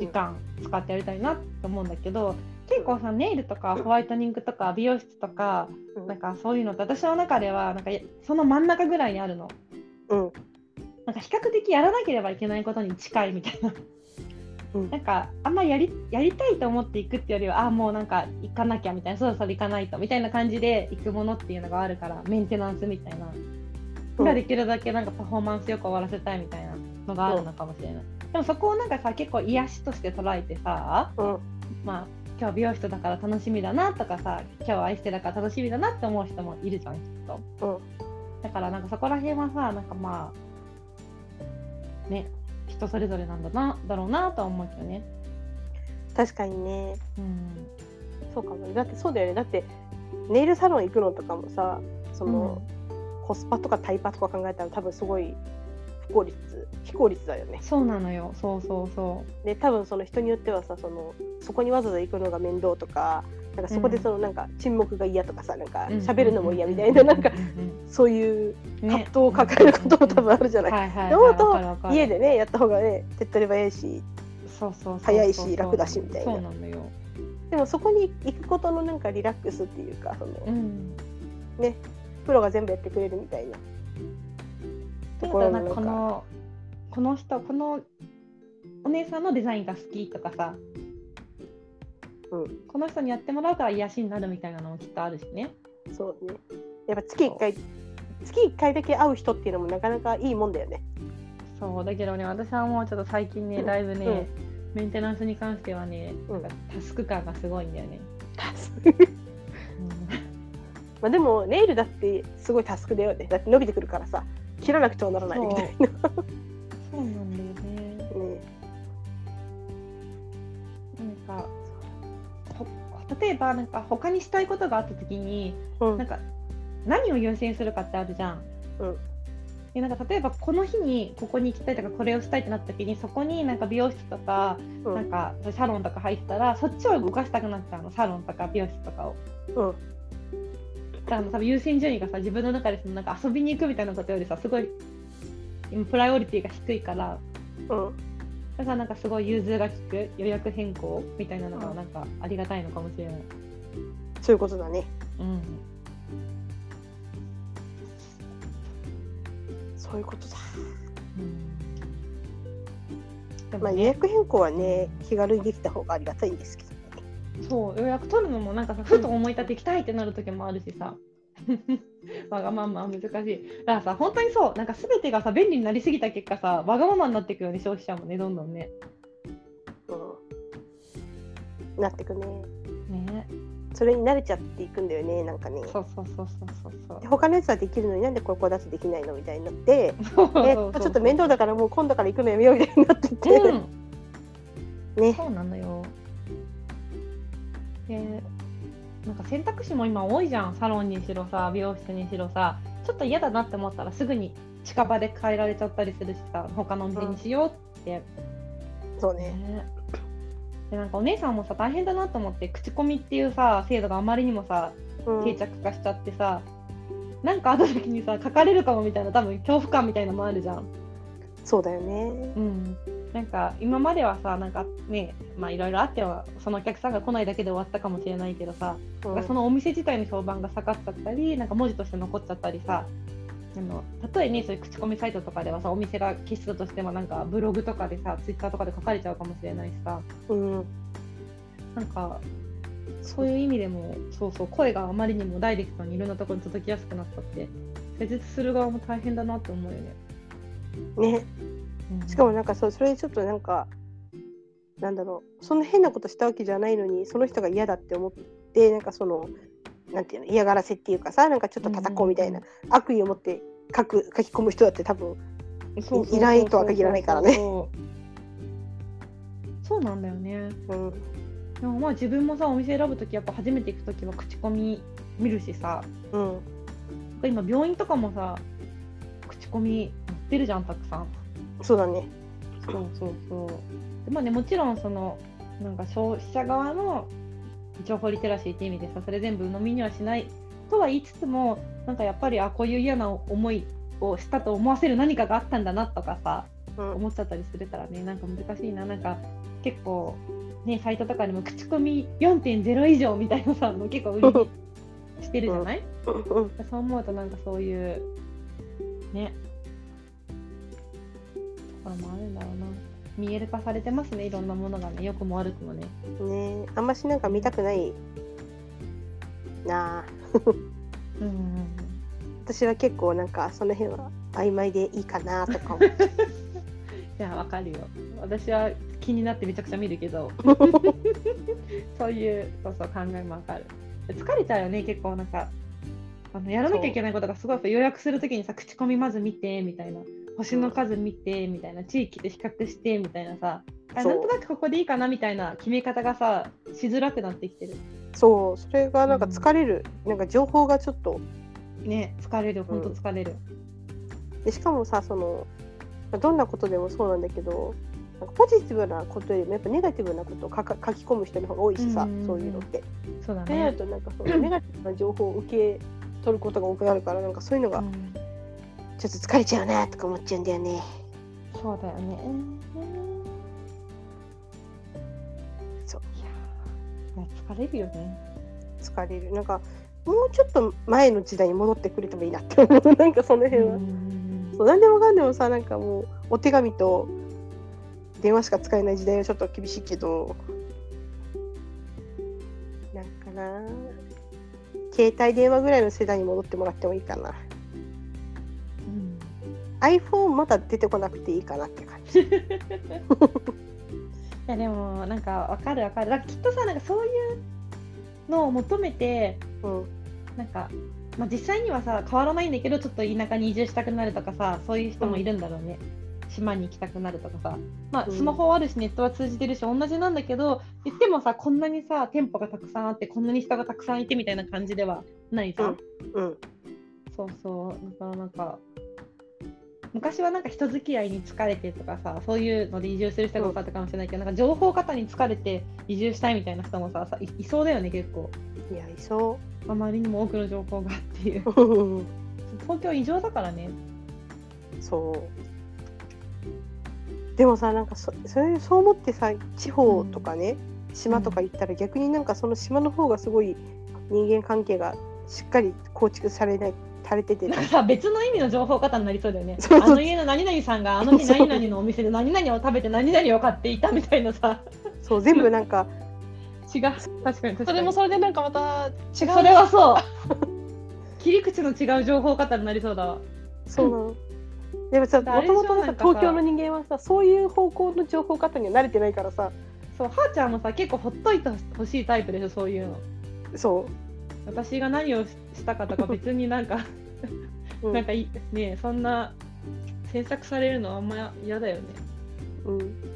時間使ってやりたいなって思うんだけど結構さネイルとかホワイトニングとか美容室とかうん。なんかそういうのって私の中ではなんかその真ん中ぐらいにあるの。うんなんか比較的やらなければいけないことに近いみたいな。うん。なんかあんまやりやりたいと思っていくっていうよりはあもうなんか行かなきゃみたいなそろそろ行かないとみたいな感じで行くものっていうのがあるからメンテナンスみたいな、うん。ができるだけなんかパフォーマンスよく終わらせたいみたいなのがあるのかもしれない、でもそこをなんかさ結構癒しとして捉えてさうん。まあ今日美容室だから楽しみだなとかさ今日は愛してだから楽しみだなって思う人もいるじゃんきっと。うん。だからなんかそこら辺はさなんかまあね人それぞれなんだなだろうなとは思うけどね。確かにねうん。そうかもねだってそうだよねだってネイルサロン行くのとかもさその、コスパとかタイパとか考えたら多分すごい不効率非効率だよねそうなのよ。そうそうそで多分その人によってはさそのそこにわざわざ行くのが面倒とかなんかそこでそのなんか沈黙が嫌とかさなんかう。喋るのも嫌みたいななんかそういううん葛藤を抱えることも多分あるじゃない。とわかるわかる。家でねやった方がね手っ取り早いし早いし楽だしみたいな。でもそこに行くことのなんかリラックスっていうかその、うん。ねプロが全部やってくれるみたいな。ところなんかこのこの人このお姉さんのデザインが好きとかさ、うん、この人にやってもらうから癒しになるみたいなのもきっとあるしね。そうね。やっぱ月1回月1回だけ会う人っていうのもなかなかいいもんだよね。そう。だけどね私はもうちょっと最近ね、うん。だいぶね、メンテナンスに関してはね、うん。なんかタスク感がすごいんだよね。まあでもネイルだってすごいタスクだよね。だって伸びてくるからさ切らなくてはならないみたいな。そう。なんだよ例えばなんか他にしたいことがあった時にうん。なんか何を優先するかってあるじゃん。うん。でなんか例えばこの日にここに行きたいとかこれをしたいってなった時にそこになんか美容室とか、うん。なんかサロンとか入ったらそっちを動かしたくなっちゃうのサロンとか美容室とかを。うん。だから多分優先順位がさ自分の中でそのなんか遊びに行くみたいなことよりさすごい今プライオリティが低いから。うんだからなんかすごい融通が利く予約変更みたいなのがなんかありがたいのかもしれない。そういうことだねうん。そういうことだ。でまあ予約変更はね気軽にできた方がありがたいんですけどね。そう予約取るのもなんかさふと思い立って行きたいってなる時もあるしさわがまま難しい。だからさ本当にそうなんか全てがさ便利になりすぎた結果さわがままになっていくように消費者もねどんどんね。う。んなってくね。ね。それに慣れちゃっていくんだよねなんかね。そうそうそうそうそうそう。で他のやつはできるのになんでここだとできないのみたいになってえちょっと面倒だからもう今度から行くのやめようみたいになってて、うん。ね。そうなのよ。で、なんか選択肢も今多いじゃん。サロンにしろさ、美容室にしろさ、ちょっと嫌だなって思ったらすぐに近場で変えられちゃったりするしさ、他のお店にしようって。そうね。ね。でなんかお姉さんもさ大変だなと思って口コミっていうさ制度があまりにもさうん。定着化しちゃってさ、なんかあった時にさ書かれるかもみたいな多分恐怖感みたいなのもあるじゃん。そうだよね。うん、なんか今まではさなんかねまあいろいろあってはそのお客さんが来ないだけで終わったかもしれないけどさ、うん。そのお店自体の評判が下がっちゃったりなんか文字として残っちゃったりさあの例えねそういう口コミサイトとかではさお店が消したとしてもなんかブログとかでさツイッターとかで書かれちゃうかもしれないしさ。うん。なんかそういう意味でもそうそう声があまりにもダイレクトにいろんなところに届きやすくなったって施術する側も大変だなって思うよね。ね。うんしかもなんかそうそれちょっとなんかなんだろうそんな変なことしたわけじゃないのにその人が嫌だって思ってなんかそのなんていうの嫌がらせっていうかさなんかちょっと叩こうみたいな、悪意を持って書く書き込む人だって多分いないとは限らないからね。そうなんだよね。うん。でもまあ自分もさお店選ぶ時やっぱ初めて行く時は口コミ見るしさ。うん。今病院とかもさ口コミ載ってるじゃんたくさんそうだね。そう。そうそうでまあねもちろんそのなんか消費者側の情報リテラシーって意味でさそれ全部鵜呑みにはしないとは言いつつもなんかやっぱりあこういう嫌な思いをしたと思わせる何かがあったんだなとかさうん。思っちゃったりするからね。なんか難しいな。なんか結構ねサイトとかでも口コミ4.0以上みたいなさの結構売りに してるじゃない、うん。そう思うとなんかそういうねところもあるんだろうな。見える化されてますね。いろんなものがね。良くも悪くもね。ねあんましなんか見たくないな。あうん私は結構なんかその辺は曖昧でいいかなとか いやわかるよ。私は気になってめちゃくちゃ見るけど。そういうそうそう考えもわかる。疲れちゃうよね結構。なんかあのやらなきゃいけないことがすごい予約するときにさ口コミまず見てみたいな星の数見てみたいな地域で比較してみたいなさなんとなくここでいいかなみたいな決め方がさしづらくなってきてる。そうそれがなんか疲れる、なんか情報がちょっとね疲れる。ほんと疲れる、でしかもさそのどんなことでもそうなんだけどなんかポジティブなことよりもやっぱネガティブなことを書か書き込む人の方が多いしさ、うんうんうんそういうのって。そうだってなるね、となんかその ネガティブな情報を受け取ることが多くなるからなんかそういうのがうんちょっと疲れちゃうなとか思っちゃうんだよね。そうだよね。そう。いや疲れるよね。疲れる。なんかもうちょっと前の時代に戻ってくれてもいいなって思う。なんかその辺は、そう何でもかんでもさなんかもうお手紙と電話しか使えない時代はちょっと厳しいけど。なんかな携帯電話ぐらいの世代に戻ってもらってもいいかな、うん、iPhone まだ出てこなくていいかなって感じ。いやでもなんかわかるわかる。だからきっとさなんかそういうのを求めてうん。なんか、まあ、実際にはさ変わらないんだけどちょっと田舎に移住したくなるとかさそういう人もいるんだろうね、島に行きたくなるとかさ。まあうん。スマホはあるしネットは通じてるし同じなんだけど言ってもさこんなにさ店舗がたくさんあってこんなに人がたくさんいてみたいな感じではないじゃん、うん。そうそう。だからなんか昔はなんか人付き合いに疲れてとかさそういうので移住する人が多かったかもしれないけど、なんか情報型に疲れて移住したいみたいな人もささいいそうだよね結構。いやいそあまりにも多くの情報がっていう。う東京異常だからね。そう。でもさなんかそそれそう思ってさ地方とかね、島とか行ったら逆になんかその島の方がすごい人間関係がしっかり構築されないされててなんかさ別の意味の情報型になりそうだよね。そうそう。あの家の何々さんがあの日何々のお店で何々を食べて何々を買っていたみたいなさ。そう全部なんか。違う。確かに確かに。それもそれでなんかまた違う。それはそう。切り口の違う情報型になりそうだわ。そうなの。でもさ、もともとなんかさ。東京の人間はさ、そういう方向の情報方には慣れてないからさ、そうはーちゃんもさ結構ほっといてほしいタイプでしょそういうの。そ私が何をししたかとか別になんか、う、うん。なんかいねそんな詮索されるのはあんま嫌だよね、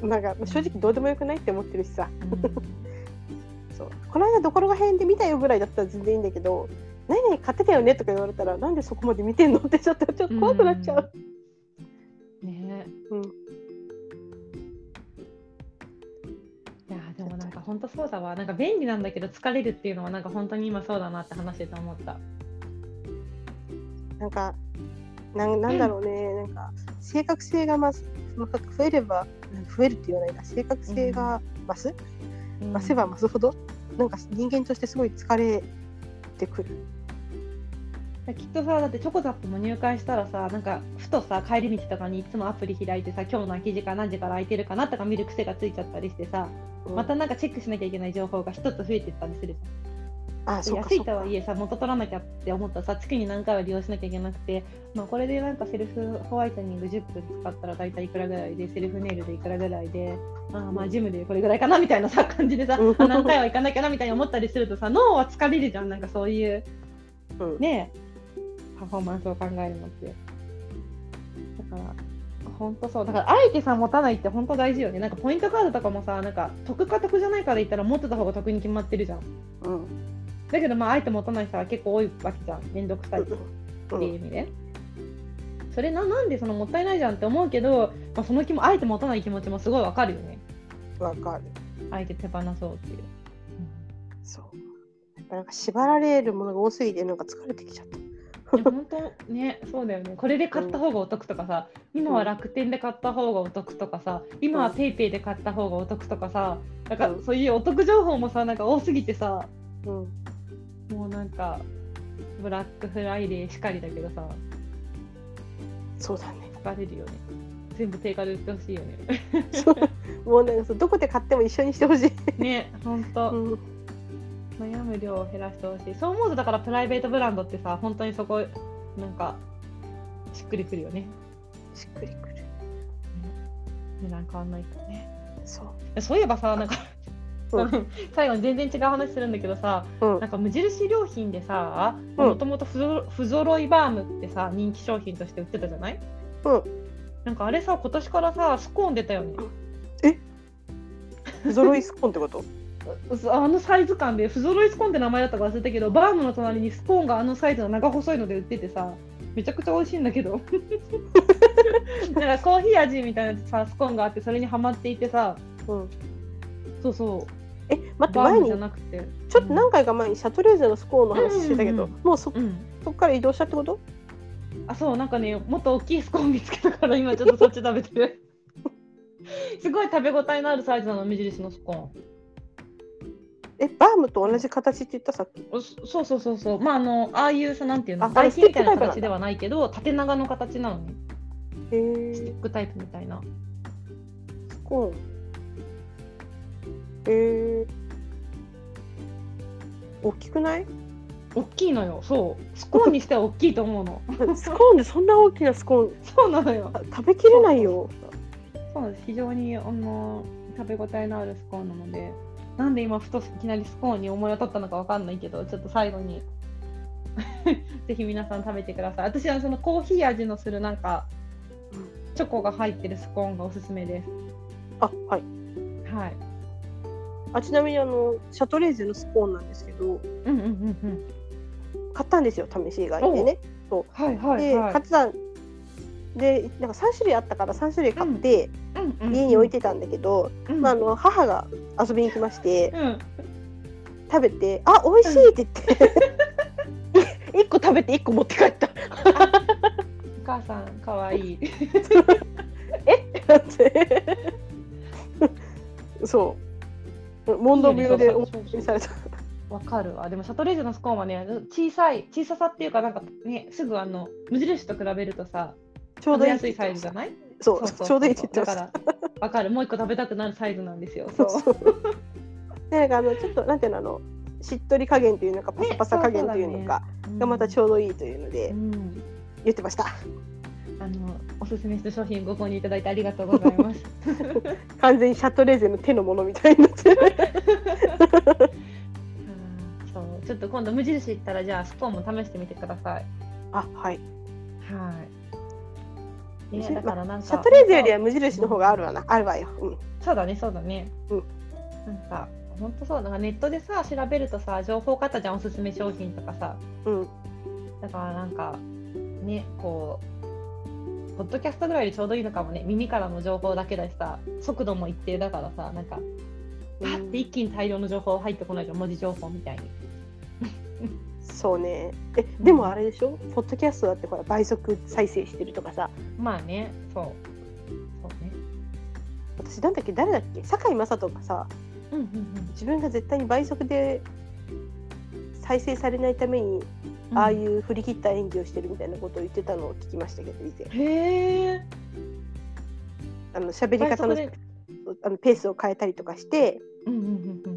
うん、なんか正直どうでもよくないって思ってるしさ、そう。この間どころが変で見たよぐらいだったら全然いいんだけど、何々買ってたよねとか言われたら、なんでそこまで見てんのってちょっとちょっと怖くなっちゃう。ね。うん、本当そうだわ。なんか便利なんだけど疲れるっていうのはなんか本当に今そうだなって話してて思った。なんかなんなんだろうね、なんか正確性が増す増えれば増えるって言わないな。正確性が増す、増せば増すほどなんか人間としてすごい疲れてくる。きっとさだってチョコザップも入会したらさなんかふとさ帰り道とかにいつもアプリ開いてさ今日の空き時間何時から空いてるかなとか見る癖がついちゃったりしてさ。うんまたなんかチェックしなきゃいけない情報が一つ増えてったりするじゃん。あ、安いとはいえさ元取らなきゃって思ったらさ月に何回は利用しなきゃいけなくて、まあ、これでなんかセルフホワイトニング10分使ったら大体いくらぐらいでセルフネイルでいくらぐらいであーまあジムでこれぐらいかなみたいなさ感じでさうん あ何回は行かなきゃなみたいに思ったりするとさ脳は疲れるじゃん。なんかそういううん。ねパフォーマンスを考えるのって。だから本当そう。だからあえてさ持たないって本当大事よね。なんかポイントカードとかもさなんか得か得じゃないかで言ったら持ってた方が得に決まってるじゃん。うん。だけどまああえて持たない人は結構多いわけじゃん。めんどくさいってうんいう意味で、それななんでそのもったいないじゃんって思うけど、まあ、その気もあえて持たない気持ちもすごいわかるよね。わかる。あえて手放そうっていう、そう。やっぱなんか縛られるものが多すぎてなんか疲れてきちゃった。いや本当ねそうだよねこれで買った方がお得とかさ今は楽天で買った方がお得とかさ今はペイペイで買った方がお得とかさなんかうんそういうお得情報もさなんか多すぎてさうん。もうなんかブラックフライデーしかりだけどさそうだね。疲れるよね全部定価で売ってほしいよねそうもうなんかどこで買っても一緒にしてほしい。ね本当、うん。悩む量を減らしてほしい。そう思うとだからプライベートブランドってさ本当にそこなんかしっくりくるよね。しっくりくる。値段変わんないとね。そう。そういえばさなんかうん。最後に全然違う話するんだけどさうん。なんか無印良品でさうん。もともと不揃いバームってさ人気商品として売ってたじゃない？うん。なんかあれさ今年からさスコーン出たよね。不揃いスコーンってこと？うあのサイズ感で不揃いスコーンって名前だったか忘れたけどバームの隣にスコーンがあのサイズの長細いので売っててさめちゃくちゃ美味しいんだけど。なんかコーヒー味みたいなさスコーンがあってそれにはまっていてさ。うん。そうそう。え、待って、前に、なくて。ちょっと何回か前にシャトレーゼのスコーンの話してたけど、うん。うんもうそうん。そこから移動したってこと？あそうなんかねもっと大きいスコーン見つけたから今ちょっとそっち食べてる。すごい食べ応えのあるサイズなの無印のスコーンえバームと同じ形って言った？さっきおそそうそうそうそう。まああのああいうさなんていうの？あ台紙みたいな形ではないけど縦長の形なのね。スティックタイプみたいな。スコーンへえ大きくない？大きいのよ。そう。スコーンにしては大きいと思うの。スコーンでそんな大きなスコーン。そうなのよ。あ食べきれないよ。そうなんです。非常にあの食べ応えのあるスコーンなのでなんで今ふといきなりスコーンに思い当たったのかわかんないけどちょっと最後に。ぜひ皆さん食べてください。私はそのコーヒー味のするなんかチョコが入ってるスコーンがおすすめです。あはい。はい。あちなみにあのシャトレーゼのスコーンなんですけどうんうんうんうん。買ったんですよ試し以外でね。はいはいではい。買ってたでなんか3種類あったから3種類買ってうんうん家に置いてたんだけど、うん。まあ、あの母が遊びに来ましてうん。食べて「あ美味しい!」って言って。1個食べて1個持って帰った。お母さんかわいい。だって。そう。問答無用でわかるわ。でもシャトレーゼのスコーンはね小さい小ささっていうかなんかねすぐあの無印と比べるとさちょうどいいサイズじゃない？そうちょうどいいって言ってだからわかる。もう一個食べたくなるサイズなんですよ。そう。なんかあのちょっとなんていうの？あのしっとり加減というのかパサパサ加減というのか、がまたちょうどいいというのでうん。言ってました。あのおすすめした商品ご購入いただいてありがとうございます。完全にシャトレーゼの手のものみたいになって そう。ちょっと今度無印行ったらじゃあスコーンも試してみてください。あはい。はい、ね、だからなんかシャトレーゼよりは無印の方があるわな。あるわよ、うん、そうだねそうだね。うん。なんか本当そうな。んかネットでさ調べるとさ情報型じゃんおすすめ商品とかさ。うん、だからなんかねこうポッドキャストぐらいでちょうどいいのかもね。耳からの情報だけだしさ速度も一定だからさなんかパッて一気に大量の情報入ってこないじゃん。文字情報みたいにそうね。えでもあれでしょ、ポッドキャストだってほら倍速再生してるとかさ。まあね。そう。そうね。私なんだっけ？誰だっけ？堺雅人がさうんうんうん。自分が絶対に倍速で再生されないために、ああいう振り切った演技をしてるみたいなことを言ってたのを聞きましたけど以前へえ。あの喋り方のあのペースを変えたりとかしてうんうんうんうん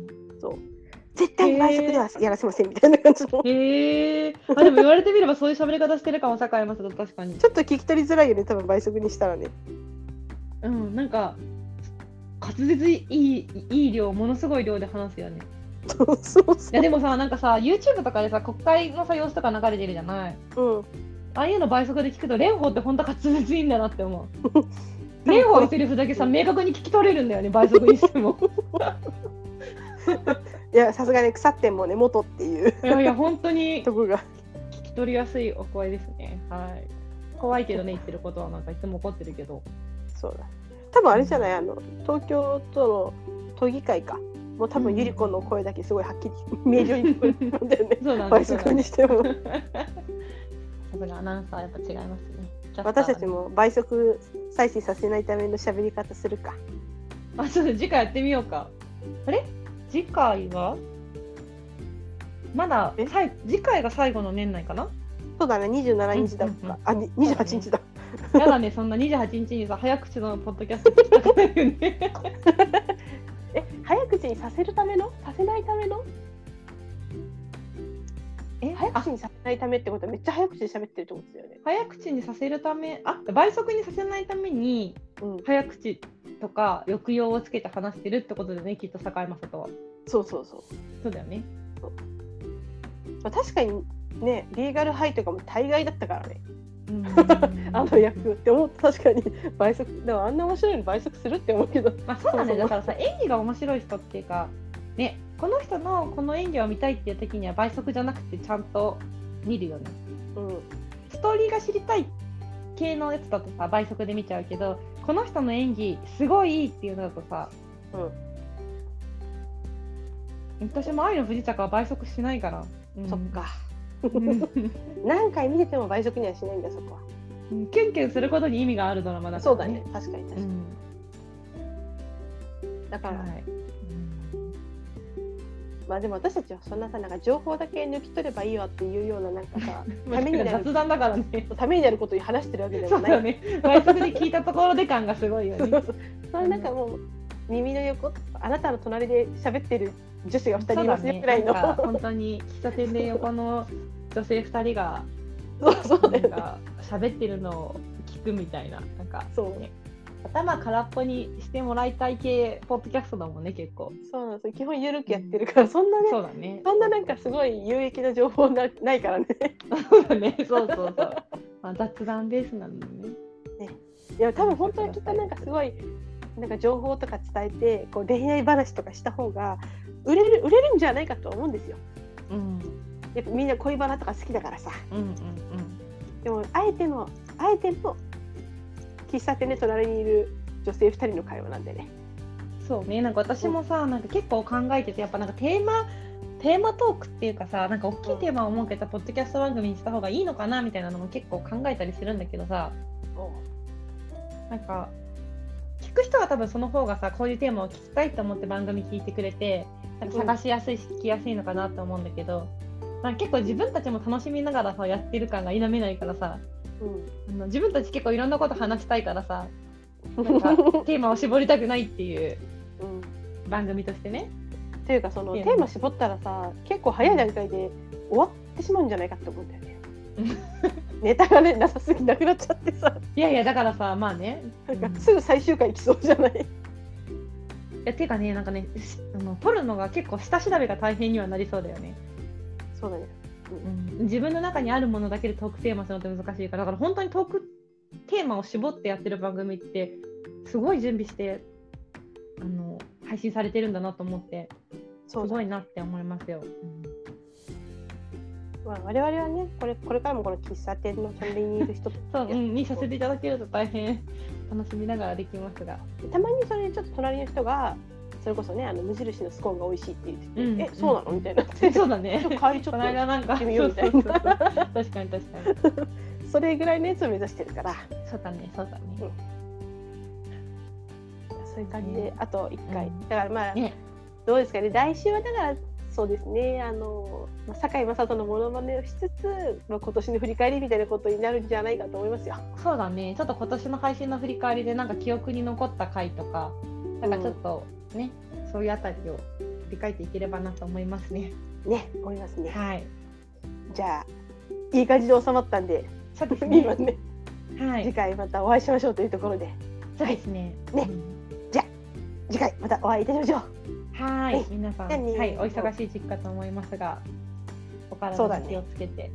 絶対に倍速ではやらせませんみたいな感じの。へえあでも言われてみればそういう喋り方してるかも堺雅人確かにちょっと聞き取りづらいよね多分倍速にしたらね。うんなんか滑舌いいいい量ものすごい量で話すよね。そうそうそいやでもさなんかさ YouTube とかでさ国会のさ様子とか流れてるじゃない？う、うん、ああいうの倍速で聞くと蓮舫って本当滑舌いいんだなって思う。蓮舫のセリフだけさ明確に聞き取れるんだよね倍速にしても いやさすがに腐ってもね元っていう。いやいや本当に とこが。聞き取りやすいお声ですね。はい。怖いけどね言ってることはなんかいつも怒ってるけど。そうだ。多分あれじゃないあの東京都の都議会か。もう多分ゆり子の声だけすごいはっきり明瞭に聞こえるんだよね。そうなん倍です速にしても。さすがアナウンサーやっぱ違いますね。私たちも倍速再生させないための喋り方するか。あちょっと次回やってみようか。あれ？次回は？まだ次回が最後の年内かな？そうだね。27日だうんうんうん。かあに28日だ。やだねそんな28日にさ早口のポッドキャスト聞きたくないよねえ早口にさせるための？させないための？えあ早口にさせないためってことはめっちゃ早口で喋ってるってことだよね。早口にさせるためあ倍速にさせないためにうん。早口とか抑揚をつけて話してるってことでねきっと堺雅人は。そうそうそう、そうだよね。まあ、確かにねリーガルハイとかも大概だったからね。うん。あの役って思った確かに倍速でもあんな面白いの倍速するって思うけど。まあそうだね。だからさ演技が面白い人っていうかねこの人のこの演技を見たいっていう時には倍速じゃなくてちゃんと見るよね。うん。ストーリーが知りたい系のやつだとさ倍速で見ちゃうけどこの人の演技すごいいいっていうのだとさうん。私も愛の不時着は倍速しないから、うん。そっか。うん。何回見てても倍速にはしないんだそこは。キュンキュンすることに意味があるドラマだから、そうだね。確かに確かに、うん。だから、はいまあでも私たちはそんなさなんか情報だけ抜き取ればいいわっていうようななんかさ ためになる雑談だからね。ためになることに話してるわけでもない。そうだね。外国で聞いたところで感がすごいよね。そうそう。それなんかもう耳の横あなたの隣で喋ってる女子が二人いますよくらいの。なんか本当に喫茶店で横の女性二人が そうそう。だよねなんか喋ってるのを聞くみたいななんかそう。ね頭空っぽにしてもらいたい系ポッドキャストだもんね結構。そうなんですよ基本ゆるくやってるからそんなねそうだね。そんななんかすごい有益な情報なないからねそうだね。そうそうそう。まあ雑談ですなのね。いや多分本当にきっとなんかすごいなんか情報とか伝えてこう恋愛話とかした方が売れる売れるんじゃないかとは思うんですようんやっぱみんな恋バナとか好きだからさうんうんでもあえてのあえての喫茶店で隣にいる女性2人の会話なんでね。うん。そうね。なんか私もさなんか結構考えててやっぱなんかテーマテーマトークっていうかさなんか大きいテーマを設けたポッドキャスト番組にした方がいいのかなみたいなのも結構考えたりするんだけどさ。なんか聞く人は多分その方がさこういうテーマを聞きたいと思って番組聞いてくれてなんか探しやすいし聞きやすいのかなと思うんだけど、なんか結構自分たちも楽しみながらさやってる感が否めないからさうん。あの自分たち結構いろんなこと話したいからさ なんかテーマを絞りたくないっていううん。番組としてね。っていうかそのテーマ。絞ったらさ結構早い段階で終わってしまうんじゃないかって思うんだよね。ネタがねなさすぎなくなっちゃってさ。いやいやだからさまあね。なんかうん。すぐ最終回来そうじゃない？いやていうかねなんかねしあの撮るのが結構下調べが大変にはなりそうだよね。そうだね。うん自分の中にあるものだけでトークテーマするのって難しいからだから本当にトークテーマを絞ってやってる番組ってすごい準備してあの配信されてるんだなと思ってすそうだごいなって思いますよ。まあ、我々はねこれこれからもこの喫茶店の隣にいる人と そう、うん、にさせていただけると大変楽しみながらできますが。たまにそれでちょっと隣の人がそれこそねあの無印のスコーンが美味しいって言ってて、うん。えそうなの？みたいにな そうだね。ちょっと帰りちょこっの間なんか行ってみようみたいな。確かに確かに。と それぐらいのやつを目指してるから。そうだねそうだね。そういう感じであと1回、うん。だからまあ、ね。どうですかね。来週はだからそうですねあのまあ堺雅人のモノマネをしつつ、まあ、今年の振り返りみたいなことになるんじゃないかと思いますよ。そうだね。ちょっと今年の配信の振り返りでなんか記憶に残った回とかなんかちょっとね、そういうあたりを振り返っていければなと思いますね。ね思いますね。はい。じゃあいい感じで収まったんでそうです今ね。ねはい。次回またお会いしましょうというところでそうですね。ねうん次回またお会いいたしましょう。はいね。皆さん、じゃあねはい、お忙しい時期かと思いますが、おそうだね体に気をつけて。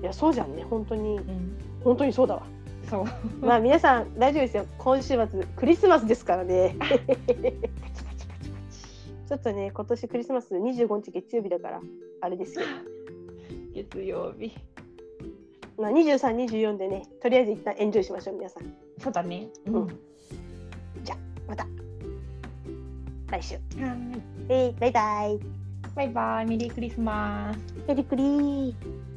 いやそうじゃんね本当にうん。うん。本当にそうだわ。そう。まあ皆さん大丈夫ですよ今週末クリスマスですからね。ちょっとね今年クリスマス25日月曜日だからあれですけど、月曜日。まあ、23、24でねとりあえず一旦エンジョイしましょう皆さん。そうだね。うん。うんはまた来週。い。えいバイバイ。バイバイ。メリークリスマス。メリクリー。